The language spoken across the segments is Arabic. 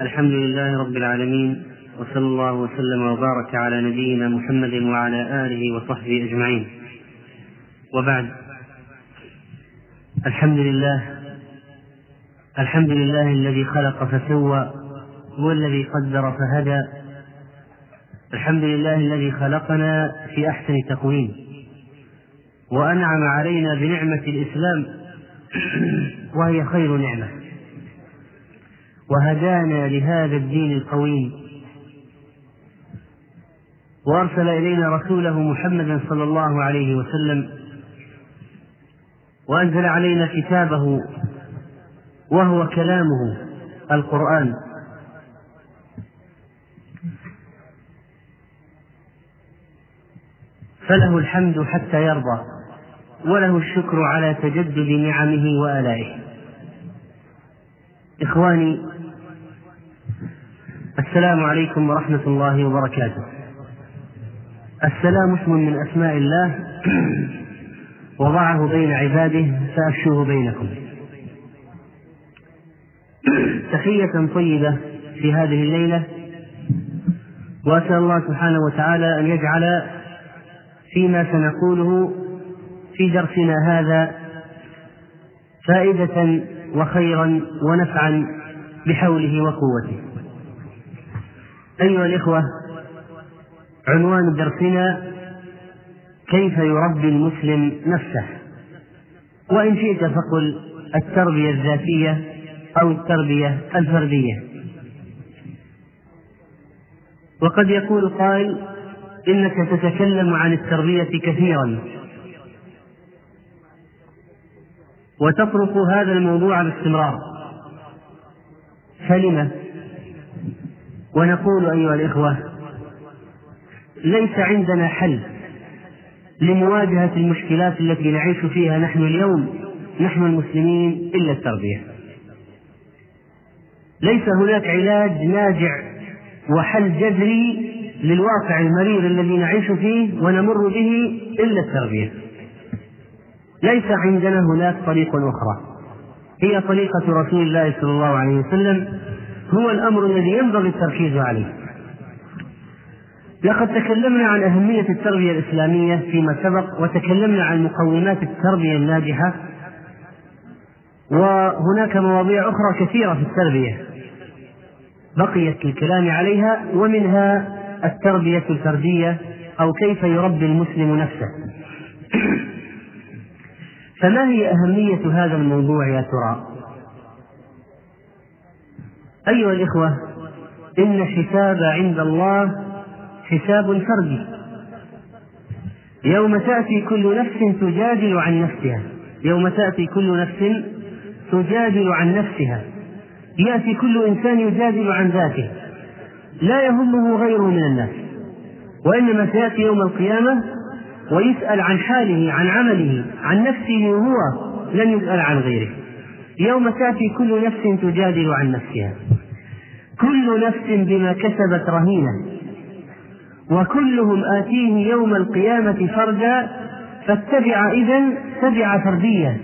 الحمد لله رب العالمين وصلى الله وسلم وبارك على نبينا محمد وعلى آله وصحبه أجمعين. وبعد الحمد لله الحمد لله الذي خلق فسوى هو الذي قدر فهدى. الحمد لله الذي خلقنا في أحسن تقويم. وأنعم علينا بنعمة الإسلام وهي خير نعمة. وهدانا لهذا الدين القويم. وأرسل إلينا رسوله محمدا صلى الله عليه وسلم وأنزل علينا كتابه وهو كلامه القرآن. فله الحمد حتى يرضى وله الشكر على تجدد نعمه وآلائه. إخواني السلام عليكم ورحمة الله وبركاته. السلام اسم من أسماء الله. وضعه بين عباده فأفشوه بينكم. تحية طيبة في هذه الليلة. وأسأل الله سبحانه وتعالى أن يجعل فيما سنقوله في درسنا هذا فائدة وخيرا ونفعا بحوله وقوته. أيها الإخوة عنوان درسنا كيف يربي المسلم نفسه؟ وإن شئت فقل التربية الذاتية أو التربية الفردية. وقد يقول قائل إنك تتكلم عن التربية كثيرا. وتطرق هذا الموضوع باستمرار. فلم؟ ونقول أيها الإخوة ليس عندنا حل لمواجهة المشكلات التي نعيش فيها نحن اليوم نحن المسلمين إلا التربية. ليس هناك علاج ناجع وحل جذري للواقع المرير الذي نعيش فيه ونمر به إلا التربية. ليس عندنا هناك طريق أخرى هي طريقة رسول الله صلى الله عليه وسلم هو الأمر الذي ينبغي التركيز عليه لقد تكلمنا عن أهمية التربية الإسلامية فيما سبق وتكلمنا عن مقومات التربية الناجحة وهناك مواضيع أخرى كثيرة في التربية بقيت الكلام عليها ومنها التربية الفردية أو كيف يربي المسلم نفسه فما هي أهمية هذا الموضوع يا ترى؟ أيها الإخوة إن الحساب عند الله حساب فردي يوم تأتي كل نفس تجادل عن نفسها. يوم تأتي كل نفس تجادل عن نفسها. يأتي كل إنسان يجادل عن ذاته. لا يهمه غيره من الناس. وإنما سيأتي يوم القيامة ويسأل عن حاله عن عمله عن نفسه هو لن يسأل عن غيره. يوم تأتي كل نفس تجادل عن نفسها. كل نفس بما كسبت رهينة. وكلهم آتيه يوم القيامة فردا فاتبع إذا تبع فرديا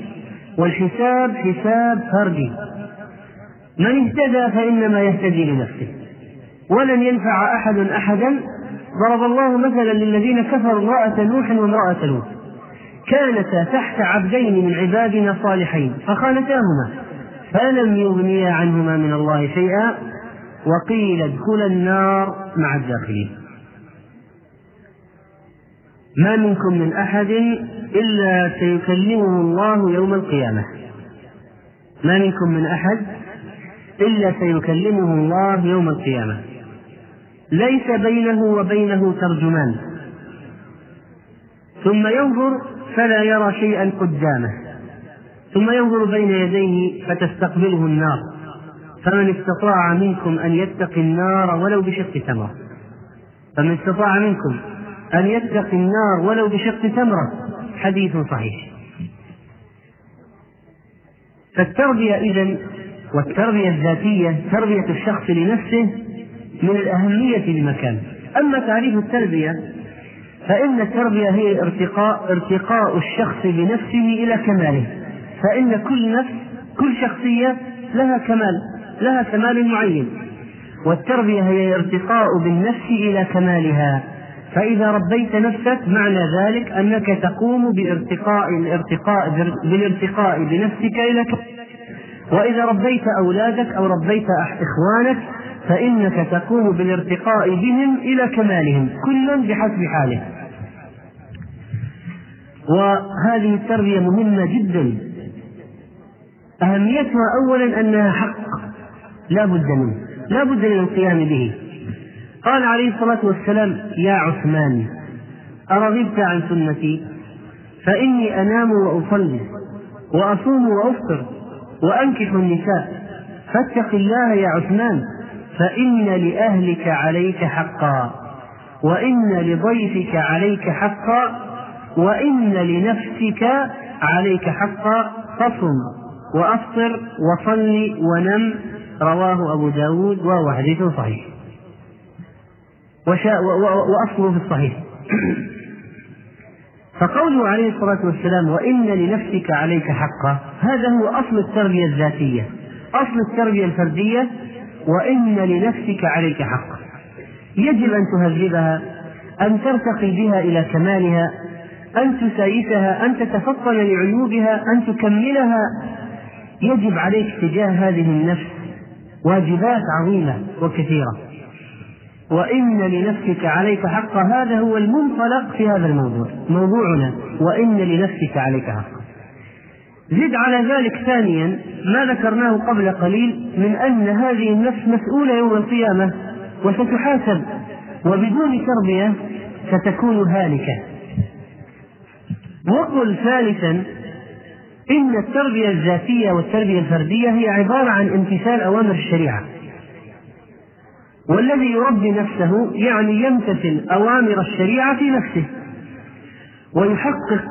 والحساب حساب فردي. من اهتدى فإنما يهتدي لنفسه. ولن ينفع أحد أحدا. ضرب الله مثلا للذين كفروا امرأة نوح وامرأة لوط. كانتا تحت عبدين من عبادنا صالحين فخانتاهما فلم يغنيا عنهما من الله شيئا وقيل ادخلا النار مع الداخلين. ما منكم من أحد إلا سيكلمه الله يوم القيامة. ما منكم من أحد إلا سيكلمه الله يوم القيامة. ليس بينه وبينه ترجمان. ثم ينظر فلا يرى شيئا قدامه. ثم ينظر بين يديه فتستقبله النار. فمن استطاع منكم أن يتقي النار ولو بشق تمرة. فمن استطاع منكم أن يتقي النار ولو بشق تمرة. حديث صحيح. فالتربية اذا والتربية الذاتية تربية الشخص لنفسه من الأهمية لمكان أما تعريف التربية فإن التربية هي ارتقاء ارتقاء الشخص بنفسه إلى كماله. فإن كل نفس كل شخصية لها كمال لها كمال معين. والتربية هي الارتقاء بالنفس إلى كمالها. فإذا ربيت نفسك معنى ذلك أنك تقوم بارتقاء الارتقاء بالارتقاء بنفسك إلى وإذا ربيت أولادك أو ربيت إخوانك فإنك تقوم بالارتقاء بهم إلى كمالهم كل بحسب حاله وهذه التربية مهمة جدا. أهميتها أولا أنها حق. لا بد منه. لا بد من القيام به. قال عليه الصلاة والسلام يا عثمان أرغبت عن سنتي؟ فإني أنام وأصلي وأصوم وأفطر وأنكح النساء. فاتق الله يا عثمان فإن لأهلك عليك حقا وإن لضيفك عليك حقا وإن لنفسك عليك حقا فصم وأفطر وصل ونم رواه أبو داود وهو حديث صحيح. وأصله في الصحيح. فقوله عليه الصلاة والسلام وإن لنفسك عليك حقا هذا هو أصل التربية الذاتية. أصل التربية الفردية وإن لنفسك عليك حقا يجب أن تهذبها أن ترتقي بها إلى كمالها أن تسايسها أن تتفطن لعيوبها أن تكملها. يجب عليك تجاه هذه النفس واجبات عظيمة وكثيرة. وإن لنفسك عليك حقا هذا هو المنطلق في هذا الموضوع موضوعنا. وإن لنفسك عليك حقا زد على ذلك ثانيا ما ذكرناه قبل قليل من أن هذه النفس مسؤولة يوم القيامة وستحاسب وبدون تربية ستكون هالكة. وقل ثالثا إن التربية الذاتية والتربية الفردية هي عبارة عن امتثال أوامر الشريعة. والذي يربي نفسه يعني يمتثل أوامر الشريعة في نفسه ويحقق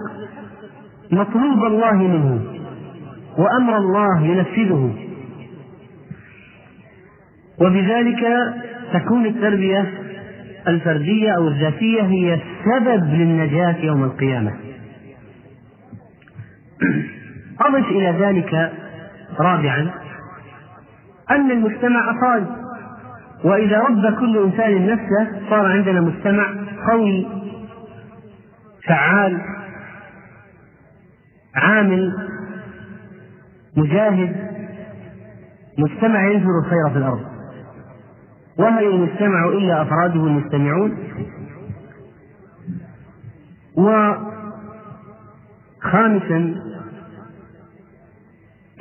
مطلوب الله منه وأمر الله ينفذه. وبذلك تكون التربية الفردية أو الذاتية هي السبب للنجاة يوم القيامة. أضف إلى ذلك رابعا أن المجتمع أفراد وإذا ربى كل إنسان نفسه صار عندنا مجتمع قوي فعال عامل مجاهد مجتمع ينشر الخير في الأرض. وهل المجتمع إلا أفراده المستمعون؟ وخامسا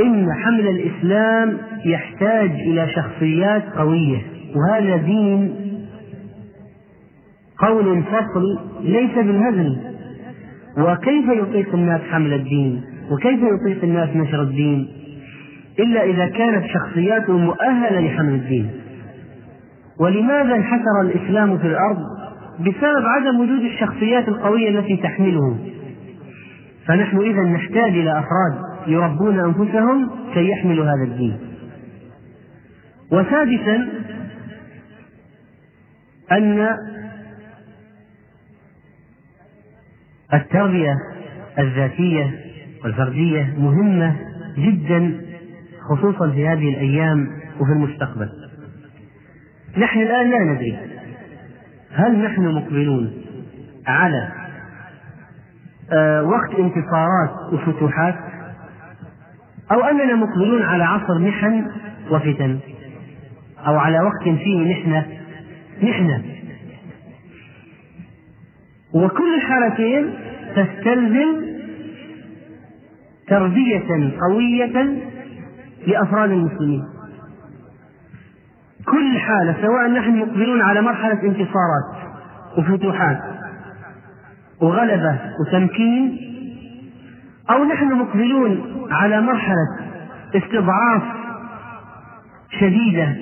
إن حمل الإسلام يحتاج إلى شخصيات قوية وهذا دين قول فصل ليس بالهزل. وكيف يطيق الناس حمل الدين؟ وكيف يطيق الناس نشر الدين؟ إلا إذا كانت شخصياتهم مؤهلة لحمل الدين. ولماذا انحسر الإسلام في الأرض؟ بسبب عدم وجود الشخصيات القوية التي تحمله فنحن إذا نحتاج إلى أفراد. يربون أنفسهم كي يحملوا هذا الدين. وسادسا أن التربية الذاتية والفردية مهمة جدا خصوصا في هذه الأيام وفي المستقبل. نحن الآن لا ندري هل نحن مقبلون على آه، وقت انتصارات وفتوحات؟ أو أننا مقبلون على عصر محن وفتن أو على وقت فيه محنة محنة. وكل الحالتين تستلزم تربية قوية لأفراد المسلمين. كل حالة سواء نحن مقبلون على مرحلة انتصارات وفتوحات وغلبة وتمكين أو نحن مقبلون على مرحلة استضعاف شديدة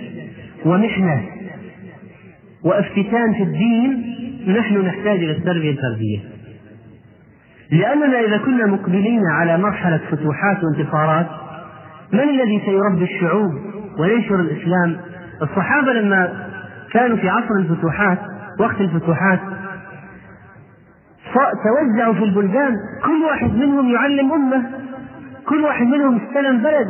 ومحنة وافتتان في الدين نحن نحتاج إلى التربية الفردية. لأننا إذا كنا مقبلين على مرحلة فتوحات وانتصارات من الذي سيربي الشعوب وينشر الإسلام؟ الصحابة لما كانوا في عصر الفتوحات وقت الفتوحات توزعوا في البلدان. كل واحد منهم يعلم أمة. كل واحد منهم استلم بلد.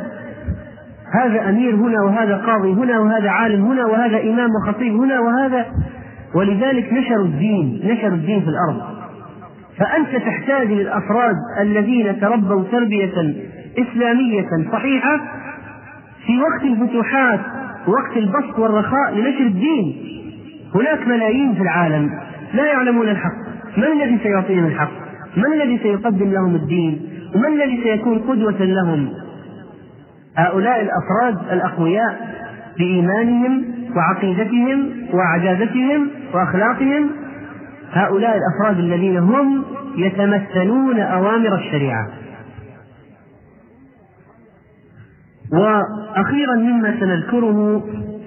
هذا أمير هنا وهذا قاضي هنا وهذا عالم هنا وهذا إمام وخطيب هنا وهذا. ولذلك نشروا الدين نشروا الدين في الأرض. فأنت تحتاج للأفراد الذين تربوا تربية إسلامية صحيحة في وقت الفتوحات وقت البسط والرخاء لنشر الدين. هناك ملايين في العالم لا يعلمون الحق. من الذي سيعطيهم الحق؟ من الذي سيقدم لهم الدين؟ ومن الذي سيكون قدوة لهم؟ هؤلاء الأفراد الأقوياء بإيمانهم وعقيدتهم وعجازتهم وأخلاقهم هؤلاء الأفراد الذين هم يتمثلون أوامر الشريعة. وأخيرا مما سنذكره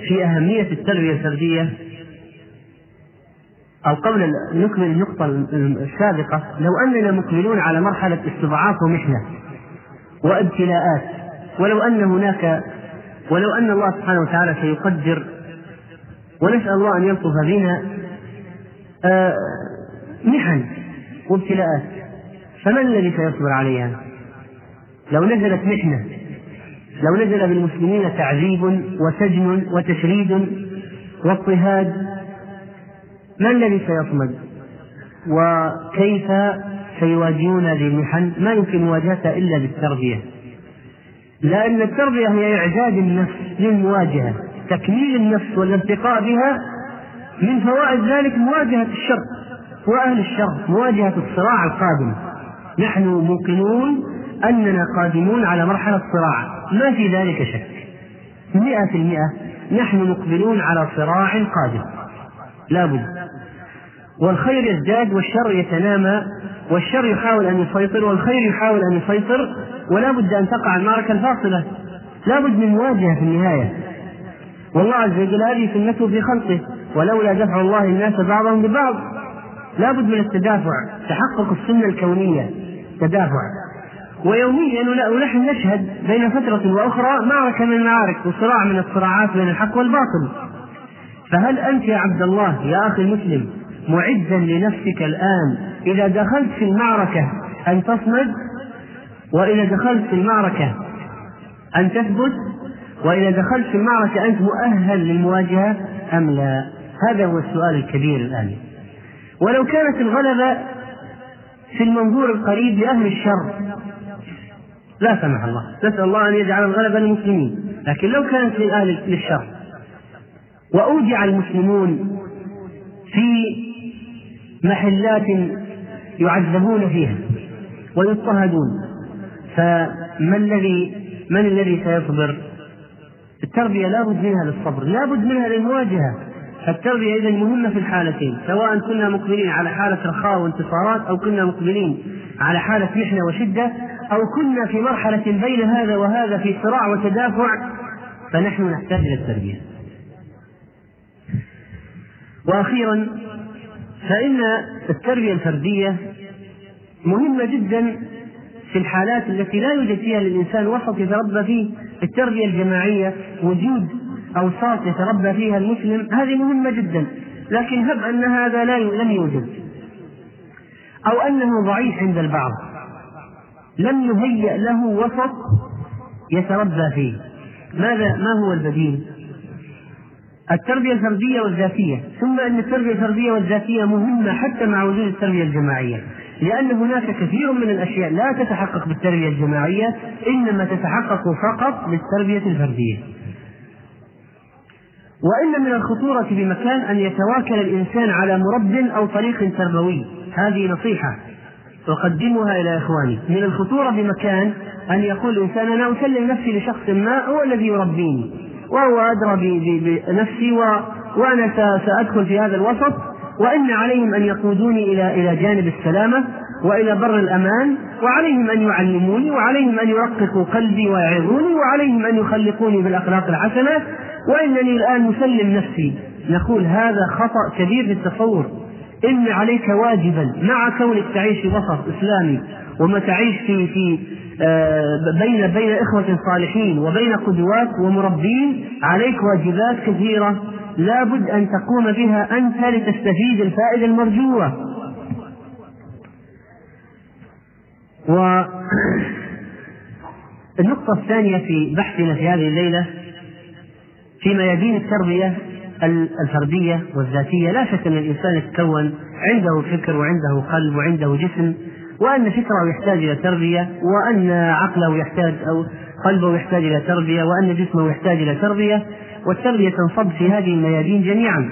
في أهمية التربية الفردية أو قبل نكمل النقطة السابقة لو أننا مقبلون على مرحلة استضعاف ومحنة وابتلاءات ولو أن هناك ولو أن الله سبحانه وتعالى سيقدر ونسأل الله أن يلطف بنا آه، محن وابتلاءات فمن الذي سيصبر عليها؟ لو نزلت محنة لو نزل بالمسلمين تعذيب وسجن وتشريد واضطهاد ما الذي سيصمد؟ وكيف سيواجهون هذه المحن؟ ما يمكن مواجهتها إلا بالتربية. لأن التربية هي إعداد النفس للمواجهة تكميل النفس والارتقاء بها. من فوائد ذلك مواجهة الشر وأهل الشر مواجهة الصراع القادم. نحن موقنون أننا قادمون على مرحلة صراع ما في ذلك شك. مئة في المئة نحن مقبلون على صراع قادم. لا بد. والخير يزداد والشر يتنامى والشر يحاول أن يسيطر والخير يحاول أن يسيطر ولا بد أن تقع المعركة الفاصلة لا بد من مواجهة في النهاية. والله عز وجل هذه سنته في خلقه ولولا دفع الله الناس بعضهم ببعض. لا بد من التدافع تحقق السنة الكونية. تدافع. ويوميا ونحن نشهد بين فترة وأخرى معركة من المعارك وصراع من الصراعات بين الحق والباطل. فهل أنت يا عبد الله يا أخي المسلم معدا لنفسك الآن. إذا دخلت في المعركة أن تصمد وإذا دخلت في المعركة أن تثبت وإذا دخلت في المعركة أنت مؤهل للمواجهة أم لا؟ هذا هو السؤال الكبير الآن. ولو كانت الغلبة في المنظور القريب لأهل الشر. لا سمح الله. نسأل الله أن يجعل الغلبة للمسلمين. لكن لو كانت لأهل للشر. وأوجع المسلمون في محلات يعذبون فيها ويضطهدون فما الذي من الذي سيصبر؟ التربية لا بد منها للصبر، لا بد منها للمواجهة، التربية إذا مهمة في الحالتين، سواء كنا مقبلين على حالة رخاء وانتصارات أو كنا مقبلين على حالة محنة وشدة أو كنا في مرحلة بين هذا وهذا في صراع وتدافع فنحن نحتاج إلى التربية. وأخيرا فإن التربية الفردية مهمة جدا في الحالات التي لا يوجد فيها للإنسان وسط يتربى فيه التربية الجماعية وجود أوساط يتربى فيها المسلم هذه مهمة جدا لكن هب أن هذا لا لم يوجد. أو أنه ضعيف عند البعض. لم يهيأ له وسط يتربى فيه. ماذا ما هو البديل؟ التربية الفردية والذاتية. ثم أن التربية الفردية والذاتية مهمة حتى مع وجود التربية الجماعية. لأن هناك كثير من الأشياء لا تتحقق بالتربية الجماعية إنما تتحقق فقط بالتربية الفردية. وإن من الخطورة بمكان أن يتواكل الإنسان على مرب أو طريق تربوي. هذه نصيحة أقدمها إلى إخواني. من الخطورة بمكان أن يقول الإنسان أنا أسلم نفسي لشخص ما هو الذي يربيني. وهو أدرى بنفسي. وأنا سأدخل في هذا الوسط وإن عليهم أن يقودوني إلى إلى جانب السلامة وإلى بر الأمان وعليهم أن يعلموني وعليهم أن يرققوا قلبي ويعظوني وعليهم أن يخلقوني بالأخلاق الحسنة وإنني الآن مسلم نفسي نقول هذا خطأ كبير في التصور إن عليك واجبا مع كونك تعيش في وسط إسلامي وما تعيش في في آه، بين بين إخوة صالحين وبين قدوات ومربين عليك واجبات كثيرة لابد أن تقوم بها أنت لتستفيد الفائدة المرجوة. و النقطة الثانية في بحثنا في هذه الليلة في ميادين التربية الفردية والذاتية. لا شك أن الإنسان يتكون عنده فكر وعنده قلب وعنده جسم وأن فكره يحتاج إلى تربية وأن عقله يحتاج أو قلبه يحتاج إلى تربية وأن جسمه يحتاج إلى تربية. والتربية تنصب في هذه الميادين جميعا.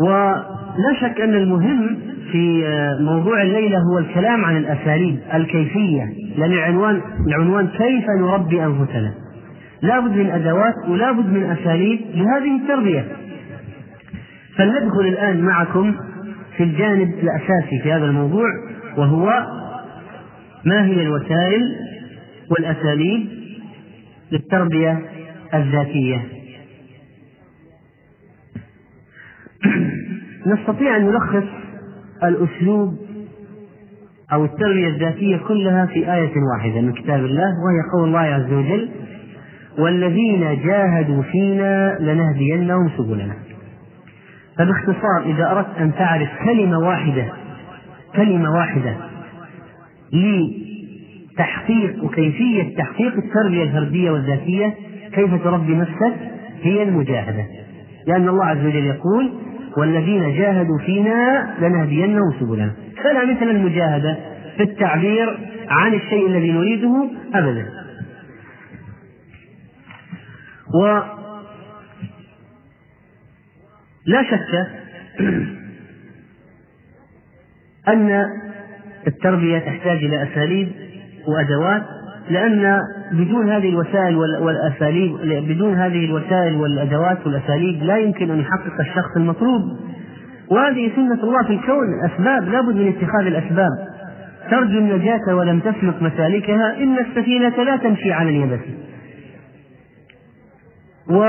ولا شك أن المهم في موضوع الليلة هو الكلام عن الأساليب الكيفية لأن العنوان العنوان كيف نربي أنفسنا. لابد من أدوات ولابد من أساليب لهذه التربية. فلندخل الآن معكم في الجانب الأساسي في هذا الموضوع وهو ما هي الوسائل والأساليب للتربية الذاتية. نستطيع أن نلخص الأسلوب أو التربية الذاتية كلها في آية واحدة من كتاب الله وهي قول الله عز وجل والذين جاهدوا فينا لنهدينهم سبلنا. فباختصار إذا أردت أن تعرف كلمة واحدة كلمة واحدة لتحقيق وكيفية تحقيق التربية الفردية والذاتية كيف تربي نفسك؟ هي المجاهدة. لأن الله عز وجل يقول والذين جاهدوا فينا لنهدينهم سبلنا. فلا مثل المجاهدة في التعبير عن الشيء الذي نريده أبدا. و لا شك أن التربية تحتاج إلى أساليب وأدوات لأن بدون هذه الوسائل والأساليب بدون هذه الوسائل والأدوات والأساليب لا يمكن أن يحقق الشخص المطلوب. وهذه سنة الله في الكون الأسباب لابد من اتخاذ الأسباب. ترجو النجاة ولم تسلك مسالكها إن السفينة لا تمشي على اليبس و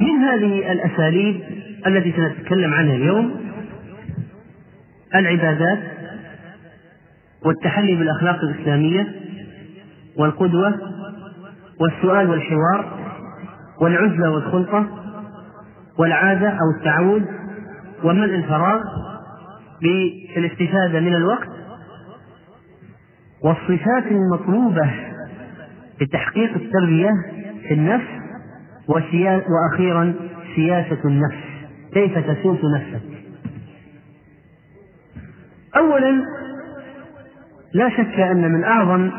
من هذه الأساليب التي سنتكلم عنها اليوم العبادات والتحلي بالأخلاق الإسلامية والقدوة والسؤال والحوار والعزلة والخلطة والعادة أو التعود وملء الفراغ بالاستفادة من الوقت والصفات المطلوبة لتحقيق التربية في النفس وأخيرا سياسة النفس. كيف تسوس نفسك؟ أولا لا شك أن من أعظم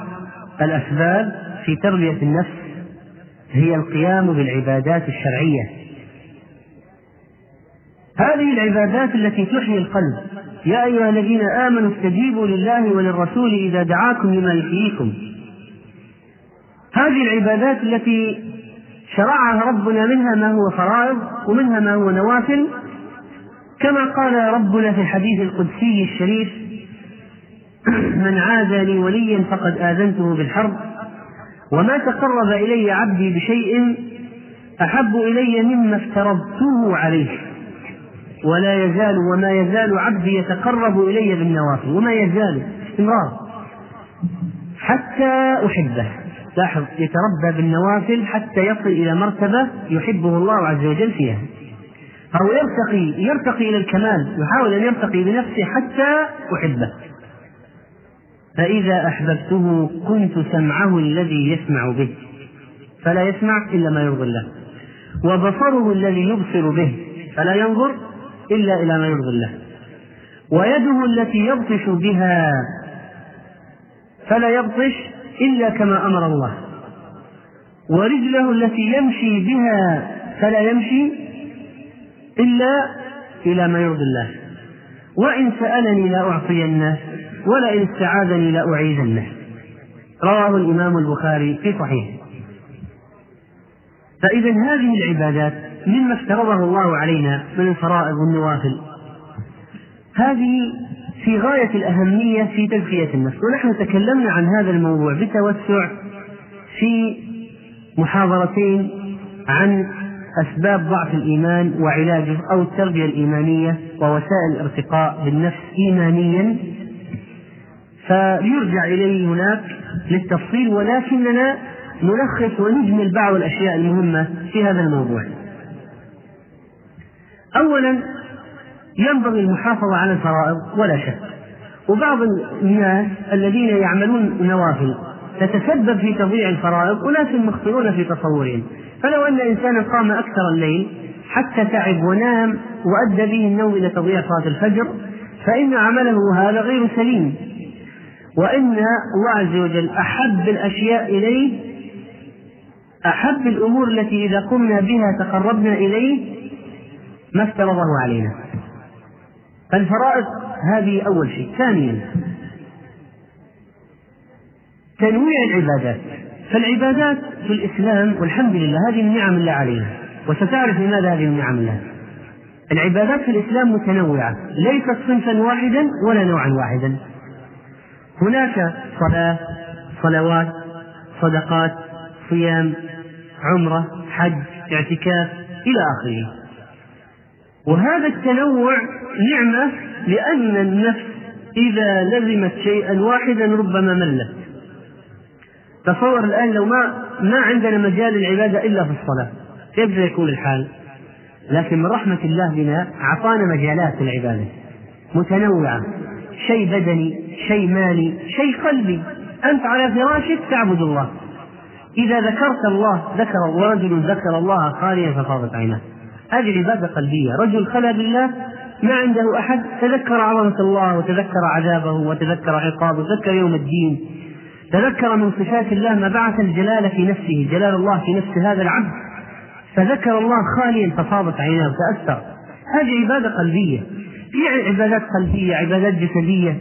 الأسباب في تربية النفس هي القيام بالعبادات الشرعية. هذه العبادات التي تحيي القلب. يا أيها الذين آمنوا استجيبوا لله وللرسول إذا دعاكم لما يحييكم. هذه العبادات التي شرعها ربنا منها ما هو فرائض ومنها ما هو نوافل كما قال ربنا في الحديث القدسي الشريف من عاد لي وليا فقد آذنته بالحرب وما تقرب إلي عبدي بشيء أحب إلي مما افترضته عليه ولا يزال وما يزال عبدي يتقرب إلي بالنوافل وما يزال استمرار حتى أحبه. لاحظ يتربى بالنوافل حتى يصل إلى مرتبة يحبه الله عز وجل فيها. أو يرتقي يرتقي إلى الكمال يحاول أن يرتقي بنفسه حتى أحبه. فإذا أحببته كنت سمعه الذي يسمع به فلا يسمع إلا ما يرضي الله. وبصره الذي يبصر به فلا ينظر إلا إلى ما يرضي الله. ويده التي يبطش بها فلا يبطش إلا كما أمر الله. ورجله التي يمشي بها فلا يمشي إلا إلى ما يرضي الله. وإن سألني لا أعطينه ولئن استعاذني لأعيذنه رواه الإمام البخاري في صحيحه فإذا هذه العبادات مما افترضه الله علينا من الفرائض والنوافل هذه في غاية الأهمية في تزكية النفس. ونحن تكلمنا عن هذا الموضوع بتوسع في محاضرتين عن أسباب ضعف الإيمان وعلاجه أو التربية الإيمانية ووسائل الارتقاء بالنفس إيمانيا. فيرجع إليه هناك للتفصيل ولكننا نلخص ونجمل بعض الأشياء المهمة في هذا الموضوع. أولا ينبغي المحافظة على الفرائض ولا شك. وبعض الناس الذين يعملون نوافل تتسبب في تضييع الفرائض أناس مخطئون في تصورهم. فلو أن إنسانا قام أكثر الليل حتى تعب ونام وأدى به النوم إلى تضييع صلاة الفجر فإن عمله هذا غير سليم. وإن الله عز وجل أحب الأشياء إليه أحب الأمور التي إذا قمنا بها تقربنا إليه ما افترضه علينا. فالفرائض هذه أول شيء. ثانيا تنويع العبادات. فالعبادات في الإسلام والحمد لله هذه من نعم الله علينا وستعرف لماذا هذه من نعم الله. العبادات في الإسلام متنوعة. ليست صنفا واحدا ولا نوعا واحدا. هناك صلاة صلوات صدقات صيام عمرة حج اعتكاف إلى آخره. وهذا التنوع نعمة لأن النفس إذا لزمت شيئا واحدا ربما ملت. تصور الآن لو ما ما عندنا مجال العبادة إلا في الصلاة. كيف سيكون الحال؟ لكن من رحمة الله بنا أعطانا مجالات العبادة متنوعة. شيء بدني شيء مالي شيء قلبي. أنت على فراشك تعبد الله. إذا ذكرت الله ذكر ورجل ذكر الله خاليا ففاضت عيناه. هذه عبادة قلبية رجل خلا بالله ما عنده أحد. تذكر عظمة الله وتذكر عذابه وتذكر عقابه وتذكر يوم الدين. تذكر من صفات الله ما بعث الجلال في نفسه جلال الله في نفس هذا العبد. فذكر الله خاليا ففاضت عيناه وتأثر. هذه عبادة قلبية. في عبادات قلبية عبادات جسدية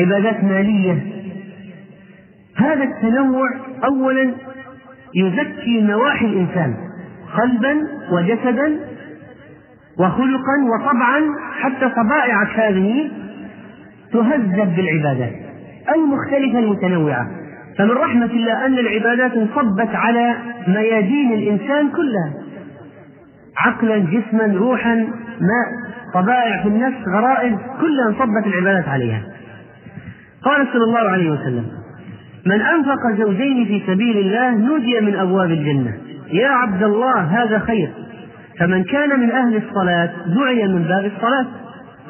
عبادات مالية. هذا التنوع أولا يزكي نواحي الإنسان. قلبا وجسدا وخلقا وطبعا حتى طبائعك هذه تهذب بالعبادات. المختلفة المتنوعة فمن رحمة الله أن العبادات انصبت على ميادين الإنسان كلها. عقلا جسما روحا ما طبائع في النفس غرائز كلها انصبت العبادات عليها. قال صلى الله عليه وسلم من أنفق زوجين في سبيل الله نودي من أبواب الجنة. يا عبد الله هذا خير. فمن كان من أهل الصلاة دعي من باب الصلاة.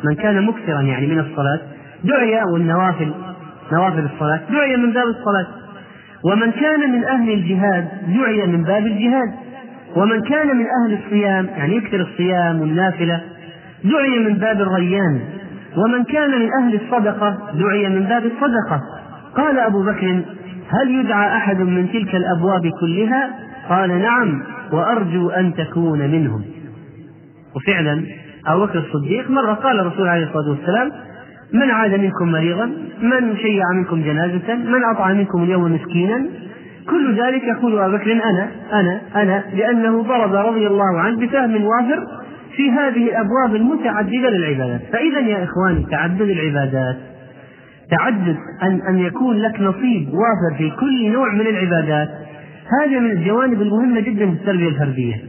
من كان مكثرا يعني من الصلاة دعي والنوافل نوافل الصلاة دعي من باب الصلاة. ومن كان من أهل الجهاد دعي من باب الجهاد. ومن كان من أهل الصيام يعني يكثر الصيام والنافلة دعي من باب الريان. ومن كان من أهل الصدقة دعي من باب الصدقة. قال أبو بكر هل يدعى أحد من تلك الأبواب كلها؟ قال نعم وأرجو أن تكون منهم. وفعلا أبو بكر الصديق مرة قال الرسول عليه الصلاة والسلام من عاد منكم مريضا؟ من شيع منكم جنازة؟ من أطعم منكم اليوم مسكينا؟ كل ذلك يقول أبو بكر أنا أنا أنا لأنه ضرب رضي الله عنه بسهم وافر في هذه الأبواب المتعددة للعبادات. فإذا يا إخواني تعدد العبادات. تعدد أن أن يكون لك نصيب وافر في كل نوع من العبادات. هذا من الجوانب المهمة جدا في التربية الفردية.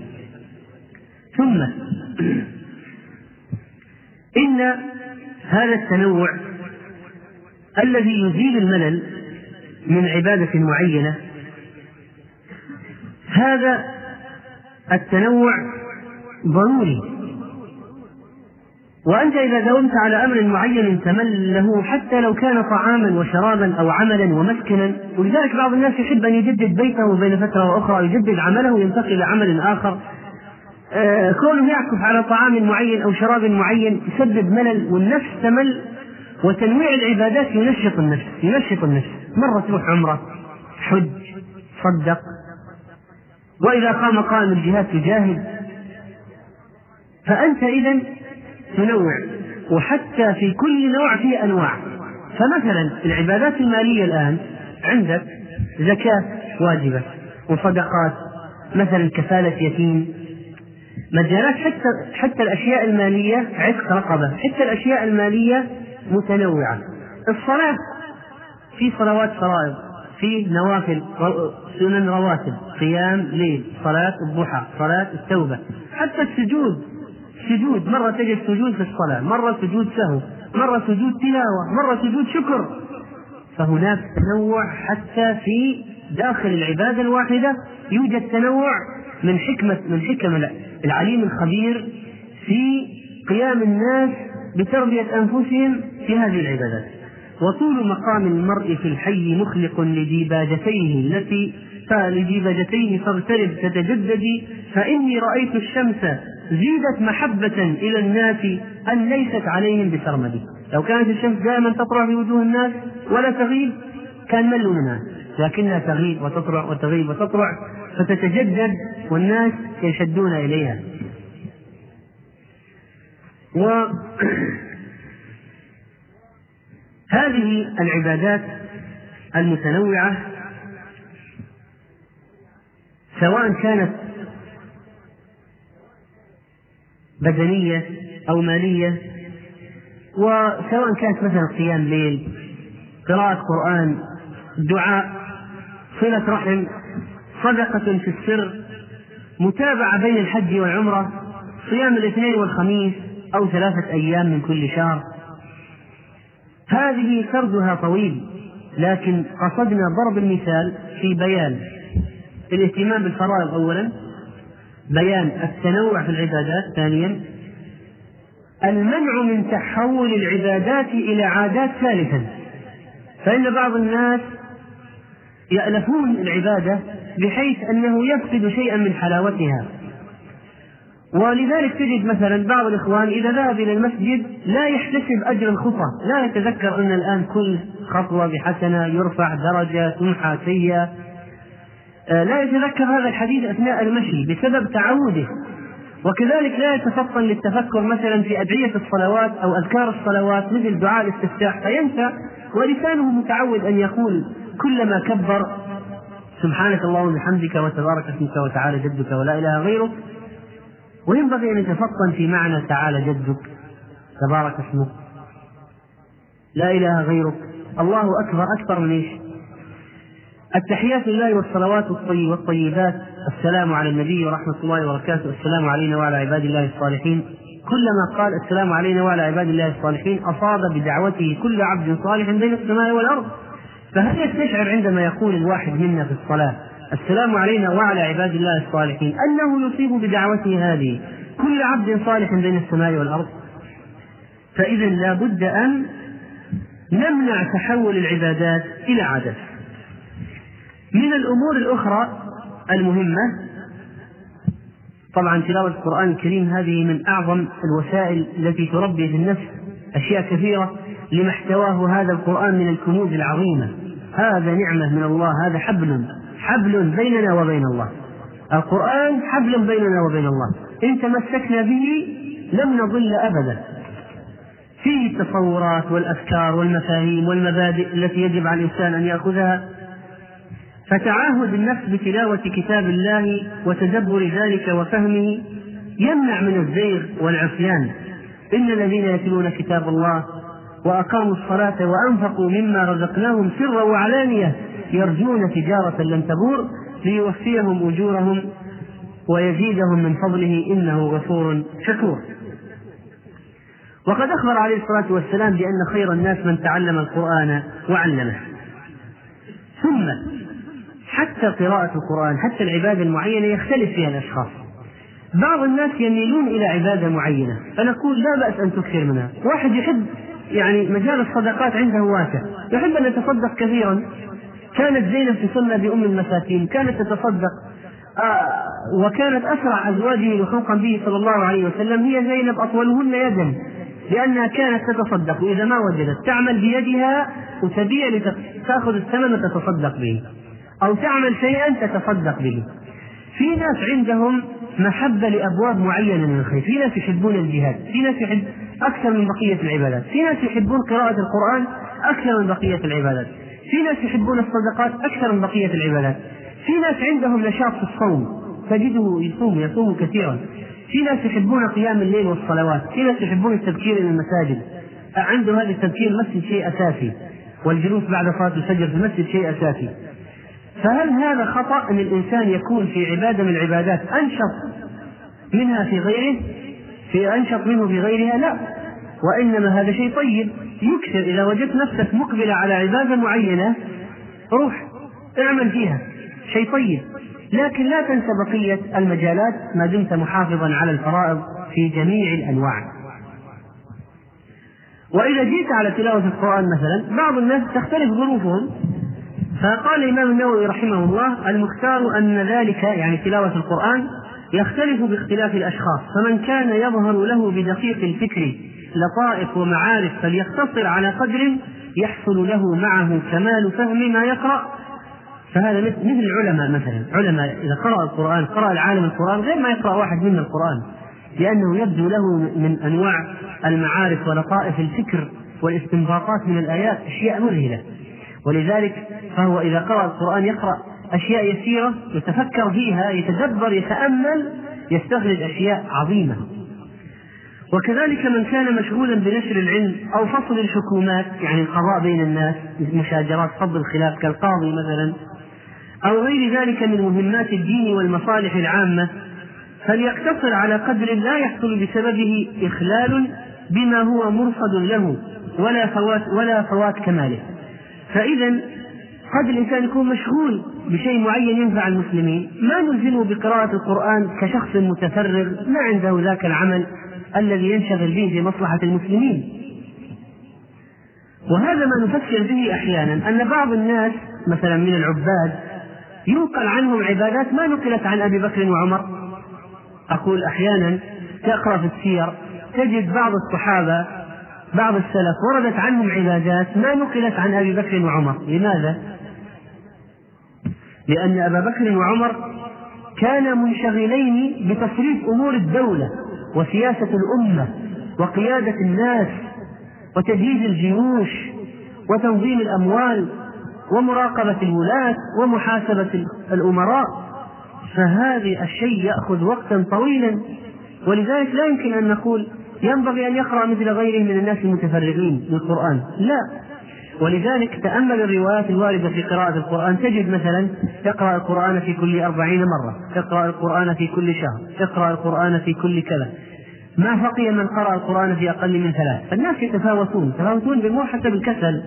ثم إن هذا التنوع الذي يزيل الملل من عبادة معينة هذا التنوع ضروري. وأنت إذا داومت على أمر معين تمل له حتى لو كان طعاما وشرابا أو عملا ومسكنا. ولذلك بعض الناس يحب أن يجدد بيته بين فترة وأخرى ويجدد عمله وينتقل إلى عمل آخر. آه كونه يعكف على طعام معين أو شراب معين يسبب ملل والنفس تمل وتنويع العبادات ينشط النفس ينشط النفس. مرة تروح عمرة حج صدق. وإذا قام قائم الجهاد تجاهد. فأنت إذا تنوع وحتى في كل نوع فيه أنواع. فمثلا العبادات المالية الآن عندك زكاة واجبة وصدقات مثلا كفالة يتيم مجالات حتى حتى الأشياء المالية عتق رقبة حتى الأشياء المالية متنوعة. الصلاة في صلوات فرائض في نوافل سنن رواتب قيام ليل صلاة الضحى صلاة التوبة حتى السجود. سجود مرة تجد سجود في الصلاة مرة سجود سهو مرة سجود تلاوة مرة سجود شكر. فهناك تنوع حتى في داخل العبادة الواحدة يوجد تنوع من حكمة من حكم العليم الخبير في قيام الناس بتربية أنفسهم في هذه العبادات. وطول مقام المرء في الحي مخلق لديباجتيه التي لديباجتيه فاغترب تتجددي فإني رأيت الشمس زيدت محبة إلى الناس أن ليست عليهم بسرمد لو كانت الشمس دائما تطلع في وجوه الناس ولا تغيب كان ملوا منها لكنها تغيب وتطلع وتغيب وتطلع فتتجدد والناس يشدون إليها. وهذه العبادات المتنوعة سواء كانت بدنية أو مالية وسواء كانت مثلا قيام ليل قراءة قرآن دعاء صلة رحم صدقة في السر متابعة بين الحج والعمرة صيام الاثنين والخميس أو ثلاثة أيام من كل شهر. هذه سردها طويل لكن قصدنا ضرب المثال في بيان الاهتمام بالفرائض أولا. بيان التنوع في العبادات. ثانيا المنع من تحول العبادات إلى عادات ثالثا. فإن بعض الناس يألفون العبادة بحيث أنه يفقد شيئا من حلاوتها. ولذلك تجد مثلا بعض الإخوان إذا ذهب إلى المسجد لا يحتسب أجر الخطى لا يتذكر أن الآن كل خطوة بحسنة يرفع درجة تمحى سيئة. لا يتذكر هذا الحديث أثناء المشي بسبب تعوده. وكذلك لا يتفطن للتفكر مثلا في أدعية الصلوات أو أذكار الصلوات مثل دعاء الاستفتاح فينسى ولسانه متعود أن يقول كلما كبر سبحانك اللهم وبحمدك وتبارك اسمك وتعالى جدك ولا إله غيرك. وينبغي أن يتفطن في معنى تعالى جدك تبارك اسمك لا إله غيرك. الله أكبر أكبر من إيش؟ التحيات لله والصلوات والطيبات. السلام على النبي ورحمة الله وبركاته. السلام علينا وعلى عباد الله الصالحين. كلما قال السلام علينا وعلى عباد الله الصالحين أصاب بدعوته كل عبد صالح بين السماء والأرض. فهل يستشعر عندما يقول الواحد منا في الصلاة السلام علينا وعلى عباد الله الصالحين أنه يصيب بدعوته هذه كل عبد صالح بين السماء والأرض؟ فإذا لا بد أن نمنع تحول العبادات إلى عادات. من الأمور الأخرى المهمة. طبعا تلاوة القرآن الكريم هذه من أعظم الوسائل التي تربي في النفس أشياء كثيرة لما احتواه هذا القرآن من الكنوز العظيمة. هذا نعمة من الله هذا حبل حبل بيننا وبين الله. القرآن حبل بيننا وبين الله. إن تمسكنا به لم نضل أبدا. فيه التصورات والأفكار والمفاهيم والمبادئ التي يجب على الإنسان أن يأخذها. فتعاهد النفس بتلاوة كتاب الله وتدبر ذلك وفهمه يمنع من الزيغ والعصيان. إن الذين يتلون كتاب الله وأقاموا الصلاة وأنفقوا مما رزقناهم سرا وعلانية يرجون تجارة لن تبور ليوفيهم أجورهم ويزيدهم من فضله إنه غفور شكور. وقد أخبر عليه الصلاة والسلام بأن خير الناس من تعلم القرآن وعلمه. ثم حتى قراءة القرآن حتى العبادة المعينة يختلف فيها الأشخاص. بعض الناس يميلون إلى عبادة معينة فنقول لا بأس أن تكثر منها. واحد يحب يعني مجال الصدقات عنده واسع. يحب أن يتصدق كثيرا كانت زينب تسمى بأم المساكين كانت تتصدق آه وكانت أسرع أزواجه لخلقا به صلى الله عليه وسلم هي زينب أطولهن يدا لأنها كانت تتصدق. وإذا ما وجدت تعمل بيدها وتبيع لتأخذ الثمن وتتصدق به. أو تعمل شيئا تتصدق به. في ناس عندهم محبة لأبواب معينة من الخير. في ناس يحبون الجهاد. في ناس يحب أكثر من بقية العبادات. في ناس يحبون قراءة القرآن أكثر من بقية العبادات. في ناس يحبون الصدقات أكثر من بقية العبادات. في ناس عندهم نشاط في الصوم. تجده يصوم يصوم كثيرا. في ناس يحبون قيام الليل والصلوات. في ناس يحبون التبكير إلى المساجد. عنده هذا التبكير المسجد شيء أساسي. والجلوس بعد صلاة الفجر في المسجد شيء أساسي. فهل هذا خطأ أن الإنسان يكون في عبادة من العبادات أنشط منها في غيره؟ في أنشط منه في غيرها؟ لا. وإنما هذا شيء طيب. يكثر إذا وجدت نفسك مقبلة على عبادة معينة روح اعمل فيها. شيء طيب. لكن لا تنسى بقية المجالات ما دمت محافظا على الفرائض في جميع الأنواع. وإذا جئت على تلاوة القرآن مثلا بعض الناس تختلف ظروفهم. فقال الإمام النووي رحمه الله المختار أن ذلك يعني تلاوة القرآن يختلف باختلاف الأشخاص فمن كان يظهر له بدقيق الفكر لطائف ومعارف فليقتصر على قدر يحصل له معه كمال فهم ما يقرأ. فهذا مثل العلماء مثلا. علماء إذا قرأ القرآن قرأ العالم القرآن غير ما يقرأ واحد منا القرآن لأنه يبدو له من أنواع المعارف ولطائف الفكر والاستنباطات من الآيات أشياء مذهلة. ولذلك فهو إذا قرأ القرآن يقرأ أشياء يسيرة يتفكر فيها يتدبر يتأمل يستخرج أشياء عظيمة. وكذلك من كان مشغولا بنشر العلم أو فصل الحكومات يعني القضاء بين الناس مشاجرات فض الخلاف كالقاضي مثلا أو غير ذلك من مهمات الدين والمصالح العامة فليقتصر على قدر لا يحصل بسببه إخلال بما هو مرصد له ولا فوات ولا فوات كماله. فإذا قد الإنسان يكون مشغول بشيء معين ينفع المسلمين. ما نلزمه بقراءة القرآن كشخص متفرغ ما عنده ذاك العمل الذي ينشغل به في مصلحة المسلمين. وهذا ما نفكر به أحيانا أن بعض الناس مثلا من العباد ينقل عنهم عبادات ما نقلت عن أبي بكر وعمر. أقول أحيانا تقرأ في السير تجد بعض الصحابة بعض السلف وردت عنهم عبادات ما نقلت عن أبي بكر وعمر. لماذا؟ لأن أبا بكر وعمر كانا منشغلين بتصريف أمور الدولة وسياسة الأمة وقيادة الناس وتجهيز الجيوش وتنظيم الأموال ومراقبة الولاة ومحاسبة الأمراء. فهذا الشيء يأخذ وقتا طويلا. ولذلك لا يمكن أن نقول ينبغي أن يقرأ مثل غيره من الناس المتفرغين للقرآن. لا. ولذلك تأمل الروايات الواردة في قراءة القرآن. تجد مثلا يقرأ القرآن في كل أربعين مرة يقرأ القرآن في كل شهر يقرأ القرآن في كل كذا. ما بقي من قرأ القرآن في أقل من ثلاث. فالناس يتفاوتون. يتفاوتون مو حسب الكسل.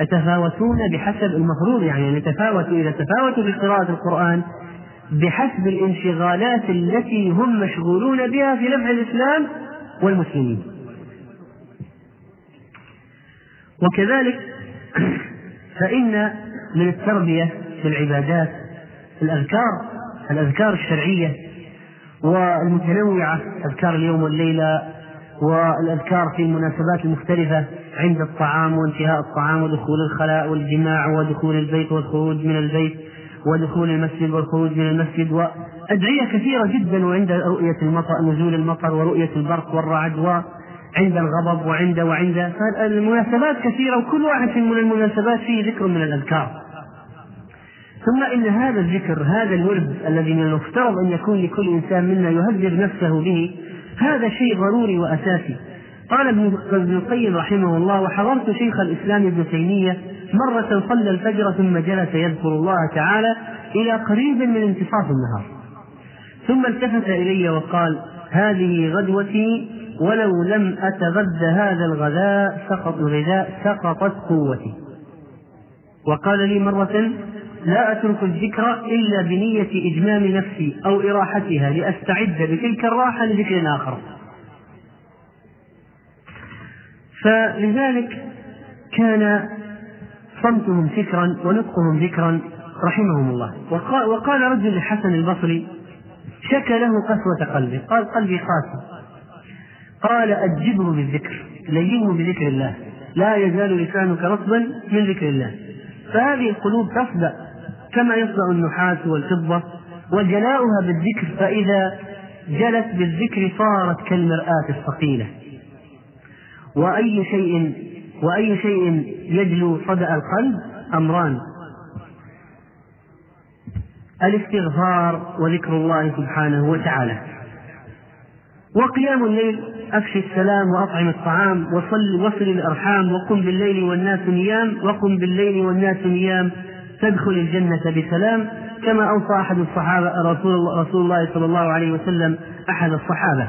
يتفاوتون بحسب المفروض يعني. يتفاوتوا إذا تفاوتوا في قراءة القرآن بحسب الانشغالات التي هم مشغولون بها في نفع الإسلام والمسلمين. وكذلك فإن من التربية في العبادات الأذكار الأذكار الشرعية والمتنوعة أذكار اليوم والليلة والأذكار في المناسبات المختلفة عند الطعام وانتهاء الطعام ودخول الخلاء والجماع ودخول البيت والخروج من البيت. ودخول المسجد والخروج من المسجد وأدعية كثيرة جدا وعند رؤية المطر نزول المطر ورؤية البرق والرعد وعند الغضب وعند وعند المناسبات كثيرة وكل واحد من المناسبات فيه ذكر من الأذكار. ثم إن هذا الذكر هذا الورد الذي من المفترض أن يكون لكل إنسان منا يهذب نفسه به هذا شيء ضروري وأساسي. قال ابن القيم رحمه الله وحضرت شيخ الإسلام ابن تيمية مرة صلى الفجر ثم جلس يذكر الله تعالى إلى قريب من انتصاف النهار. ثم التفت إلي وقال هذه غدوتي ولو لم أتغذى هذا الغذاء سقط الغذاء سقطت قوتي. وقال لي مرة لا أترك الذكر إلا بنية إجمام نفسي أو إراحتها لأستعد بتلك الراحة لذكر آخر. فلذلك كان صمتهم فكرا ونطقهم ذكرا رحمهم الله. وقال, وقال رجل لحسن البصري شكى له قسوة قلبه. قال قلبي قاسي قال أجبه بالذكر لينه بذكر الله. لا يزال لسانك رطبا من ذكر الله. فهذه القلوب تصدأ كما يصدأ النحاس والفضة وجلاؤها بالذكر فإذا جلت بالذكر صارت كالمرآة الثقيلة. وأي شيء وأي شيء يجلو صدأ القلب أمران. الاستغفار وذكر الله سبحانه وتعالى. وقيام الليل أفشي السلام وأطعم الطعام وصل وصل الأرحام وقم بالليل والناس نيام وقم بالليل والناس نيام. تدخل الجنة بسلام كما أوصى أحد الصحابة رسول الله, رسول الله صلى الله عليه وسلم أحد الصحابة.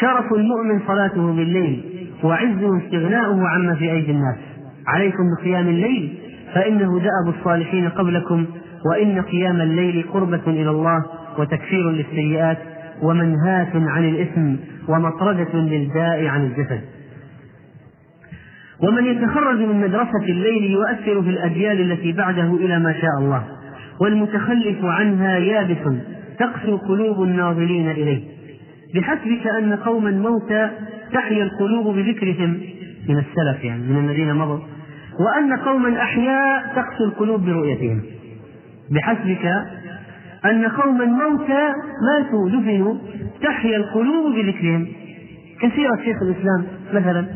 شرف المؤمن صلاته بالليل. وعزه استغناؤه عما في أيدي الناس. عليكم بقيام الليل فإنه دأب الصالحين قبلكم وإن قيام الليل قربة إلى الله وتكفير للسيئات ومنهاة عن الإثم ومطردة للداء عن الجسد. ومن يتخرج من مدرسة الليل يؤثر في الأجيال التي بعده إلى ما شاء الله والمتخلف عنها يابس تقسو قلوب الناظرين إليه. بحسبك أن قوما موتى تحيا القلوب بذكرهم من السلف يعني من الذين مضوا. وأن قوما أحياء تقسو القلوب برؤيتهم. بحسبك أن قوما موتى ماتوا دفنوا تحيا القلوب بذكرهم. كثيرة شيخ الإسلام مثلا.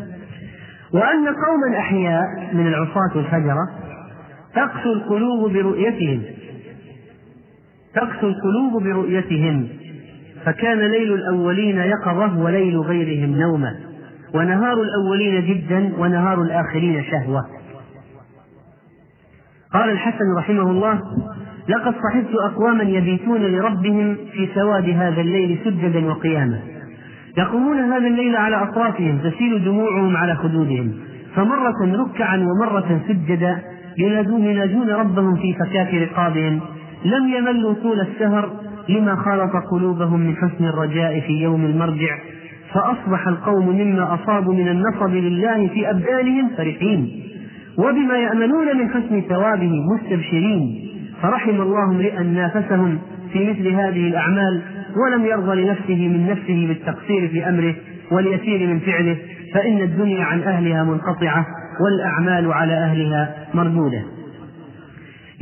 وأن قوما أحياء من العصاة الفجرة تقسو القلوب برؤيتهم. تقسو القلوب برؤيتهم. فكان ليل الأولين يقظة وليل غيرهم نوما ونهار الأولين جدا ونهار الآخرين شهوة. قال الحسن رحمه الله لقد صحبت أقواما يبيتون لربهم في سواد هذا الليل سجدا وقياما. يقومون هذا الليل على أطرافهم تسيل دموعهم على خدودهم فمرة ركعا ومرة سجدا ينادون ربهم في فكاك رقابهم. لم يملوا طول السهر لما خالط قلوبهم من حسن الرجاء في يوم المرجع فأصبح القوم مما أصابوا من النصب لله في أبدانهم فرحين. وبما يأملون من حسن ثوابه مستبشرين. فرحم الله امرئا نافسهم في مثل هذه الأعمال ولم يرضى لنفسه من نفسه بالتقصير في أمره واليسير من فعله فإن الدنيا عن أهلها منقطعة والأعمال على أهلها مردودة.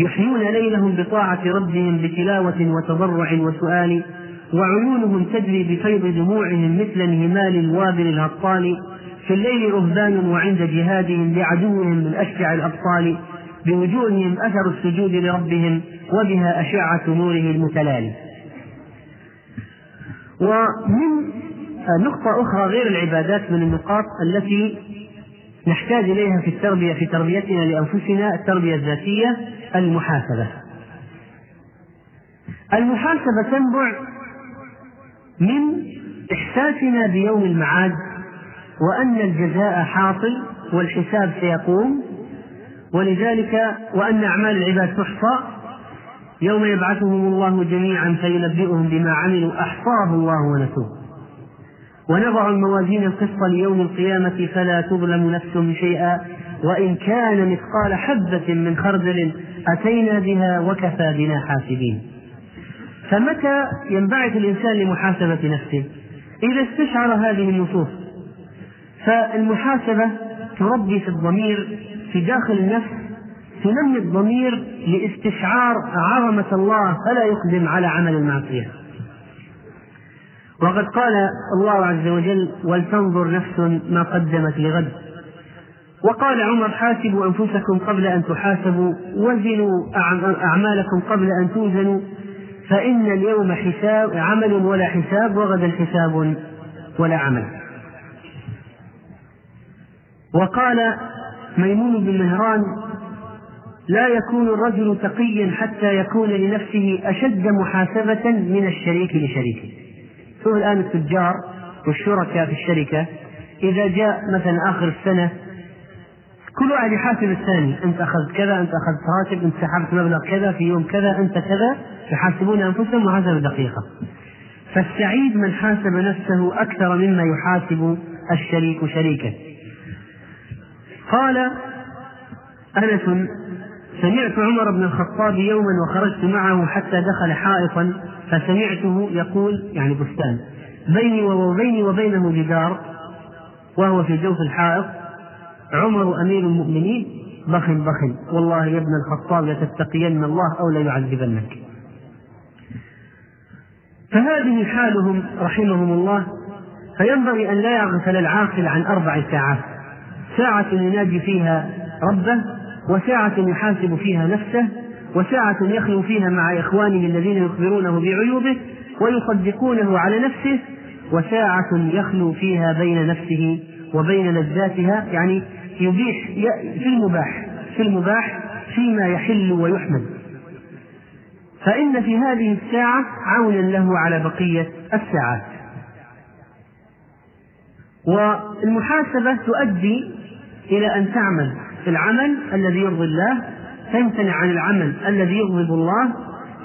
يحيون ليلهم بطاعة ربهم بتلاوة وتضرع وسؤال وعيونهم تجري بفيض دموعهم مثل انهمال الوابل الهطال في الليل رهبان وعند جهادهم لعدوهم من أشجع الأبطال بوجوههم أثر السجود لربهم وبها أشعة نوره المتلالي ومن نقطة أخرى غير العبادات من النقاط التي نحتاج إليها في التربية في تربيتنا لأنفسنا التربية الذاتية المحاسبة. المحاسبة تنبع من إحساسنا بيوم المعاد وأن الجزاء حاصل والحساب سيقوم ولذلك وأن أعمال العباد تحصى يوم يبعثهم الله جميعا فينبئهم بما عملوا أحصاه الله ونسوه. ونضع الموازين القسط ليوم القيامة فلا تظلم نفس شيئا وإن كان مثقال حبة من خردل أتينا بها وكفى بنا حاسبين. فمتى ينبعث الإنسان لمحاسبة نفسه؟ إذا استشعر هذه النصوص. فالمحاسبة تربي في الضمير في داخل النفس تنمي الضمير لاستشعار عظمة الله فلا يقدم على عمل المعصية. وقد قال الله عز وجل ولتنظر نفس ما قدمت لغد وقال عمر حاسبوا أنفسكم قبل أن تحاسبوا وزنوا أعمالكم قبل أن توزنوا فإن اليوم حساب عمل ولا حساب وغدا حساب ولا عمل. وقال ميمون بن مهران لا يكون الرجل تقيا حتى يكون لنفسه أشد محاسبة من الشريك لشريكه. شوف الآن التجار والشركاء في الشركة إذا جاء مثلا آخر السنة كل واحد يحاسب الثاني. أنت أخذت كذا أنت أخذت راتب أنت سحبت مبلغ كذا في يوم كذا أنت كذا. يحاسبون أنفسهم محاسبة دقيقة. فالسعيد من حاسب نفسه أكثر مما يحاسب الشريك شريكه قال أنس سمعت عمر بن الخطاب يوما وخرجت معه حتى دخل حائطا فسمعته يقول يعني بستان بيني وبيني وبينه جدار وهو في جوف الحائط. عمر أمير المؤمنين. بخ بخ والله يا ابن الخطاب لتتقين الله أو ليعذبنك فهذه حالهم رحمهم الله فينبغي أن لا يغفل العاقل عن أربع ساعات. ساعة يناجي فيها ربه وساعة يحاسب فيها نفسه وساعة يخلو فيها مع إخوانه الذين يخبرونه بعيوبه ويصدقونه على نفسه وساعة يخلو فيها بين نفسه وبين لذاتها يعني يبيح في المباح في المباح فيما يحل ويحمد فإن في هذه الساعة عونا له على بقية الساعات. والمحاسبة تؤدي إلى أن تعمل العمل الذي يرضي الله تمتنع عن العمل الذي يغضب الله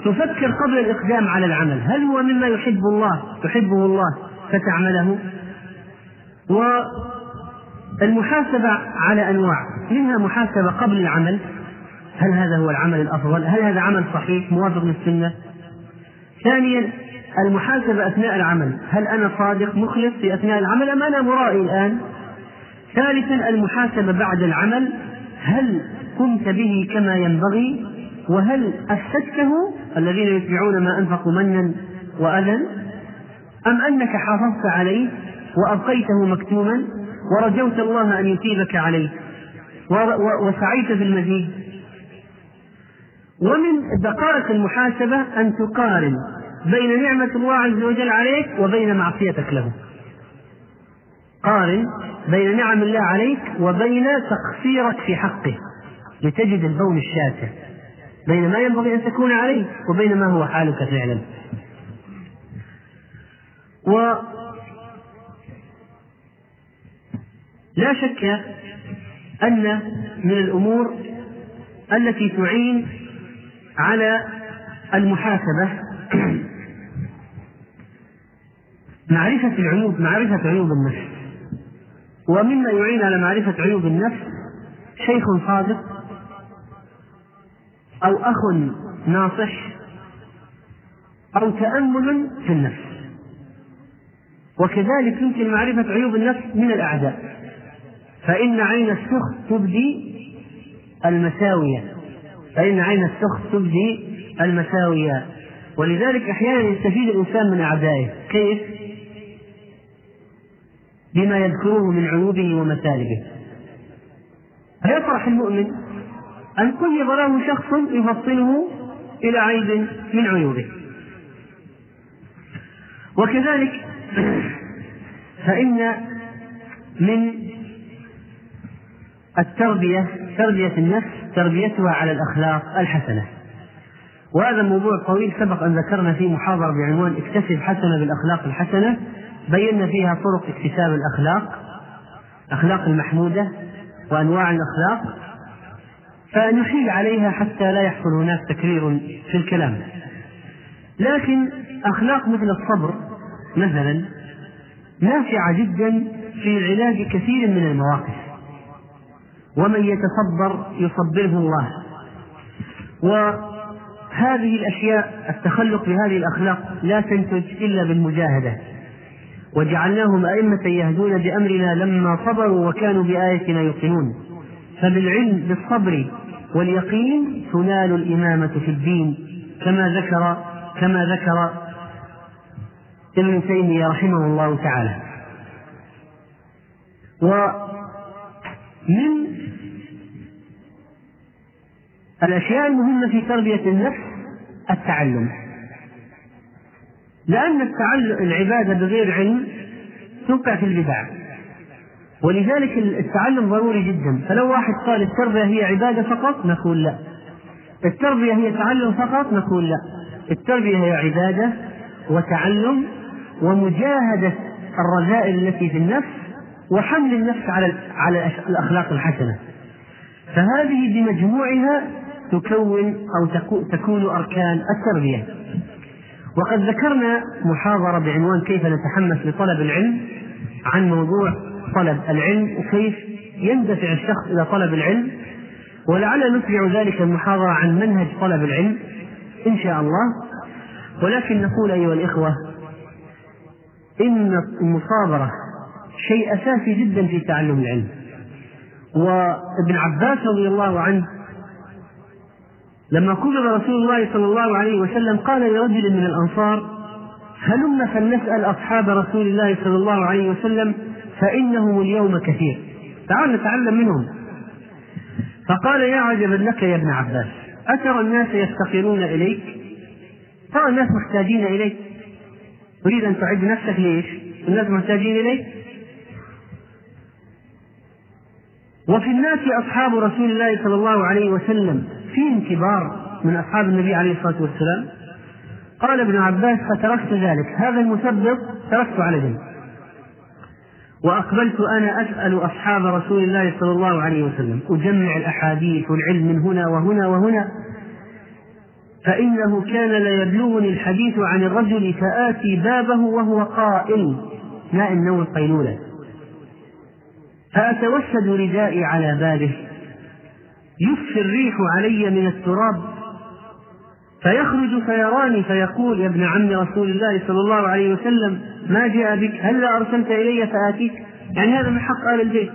تفكر قبل الإقدام على العمل. هل هو مما يحب الله يحبه الله فتعمله؟ المحاسبة على أنواع. منها محاسبة قبل العمل. هل هذا هو العمل الأفضل؟ هل هذا عمل صحيح؟ موافق للسنة؟ ثانيا المحاسبة أثناء العمل. هل أنا صادق مخلص في أثناء العمل أم أنا مرائي الآن؟ ثالثا المحاسبة بعد العمل. هل قمت به كما ينبغي؟ وهل أفسدته الذين يتبعون ما أنفقوا منا وأذى. أم أنك حافظت عليه وأبقيته مكتوما؟ ورجوت الله أن يثيبك عليه. وسعيت في المزيد. ومن دقائق المحاسبة أن تقارن بين نعمة الله عز وجل عليك وبين معصيتك له. قارن بين نعم الله عليك وبين تقصيرك في حقه. لتجد البون الشاسع بين ما ينبغي أن تكون عليه وبين ما هو حالك فعلا. و لا شك أن من الأمور التي تعين على المحاسبة. معرفة العيوب معرفة عيوب النفس. ومما يعين على معرفة عيوب النفس شيخ صادق أو أخ ناصح أو تأمل في النفس. وكذلك يمكن معرفة عيوب النفس من الأعداء. فإن عين السخط تبدي المساوية. فإن عين السخط تبدي المساوية. ولذلك أحيانا يستفيد الإنسان من أعدائه. كيف؟ بما يذكره من عيوبه ومسالبه فيفرح المؤمن أن قيض له شخص يفصله إلى عيب من عيوبه. وكذلك فإن من التربية تربية النفس تربيتها على الأخلاق الحسنة. وهذا موضوع طويل سبق أن ذكرنا في محاضرة بعنوان اكتسب حسنة بالأخلاق الحسنة. بينا فيها طرق اكتساب الأخلاق أخلاق المحمودة وأنواع الأخلاق. فنحيل عليها حتى لا يحصل هناك تكرير في الكلام. لكن أخلاق مثل الصبر مثلا نافعة جدا في علاج كثير من المواقف. ومن يتصبر يصبره الله. وهذه الأشياء التخلق بهذه الأخلاق لا تنتج إلا بالمجاهدة. وجعلناهم أئمة يهدون بأمرنا لما صبروا وكانوا بآيتنا يوقنون. فبالعلم بالصبر واليقين تنال الإمامة في الدين. كما ذكر كما ذكر ابن تيمية رحمه الله تعالى. ومن الأشياء المهمة في تربية النفس التعلم. لأن التعلم العبادة بغير علم توقع في البدع. ولذلك التعلم ضروري جدا. فلو واحد قال التربية هي عبادة فقط نقول لا. التربية هي تعلم فقط نقول لا. التربية هي عبادة وتعلم ومجاهدة الرذائل التي في النفس وحمل النفس على على الأخلاق الحسنة. فهذه بمجموعها تكون أو تكون أركان التربية. وقد ذكرنا محاضرة بعنوان كيف نتحمس لطلب العلم عن موضوع طلب العلم وكيف يندفع الشخص إلى طلب العلم. ولعل نتبع ذلك المحاضرة عن منهج طلب العلم إن شاء الله. ولكن نقول أيها الإخوة إن المصابرة شيء أساسي جدا في تعلم العلم. وابن عباس رضي الله عنه لما قبض رسول الله صلى الله عليه وسلم قال لرجل من الأنصار هلم فلنسأل أصحاب رسول الله صلى الله عليه وسلم فإنهم اليوم كثير؟ تعال نتعلم منهم. فقال يا عجبا لك يا ابن عباس أترى الناس يفتقرون إليك؟ ترى الناس محتاجين إليك؟ تريد أن تعد نفسك ليش؟ الناس محتاجين إليك؟ وفي الناس أصحاب رسول الله صلى الله عليه وسلم فيهم كبار من أصحاب النبي عليه الصلاة والسلام؟ قال ابن عباس فتركت ذلك هذا المثبط تركت على جنب. وأقبلت أنا أسأل أصحاب رسول الله صلى الله عليه وسلم أجمع الأحاديث والعلم من هنا وهنا وهنا فإنه كان ليبلغني الحديث عن الرجل فآتي بابه وهو قائل نائم نوم القيلولة. فأتوسد ردائي على بابه يفشي الريح علي من التراب. فيخرج فيراني فيقول يا ابن عم رسول الله صلى الله عليه وسلم ما جاء بك؟ هلا أرسلت إلي فآتيك؟ يعني هذا من حق أهل البيت.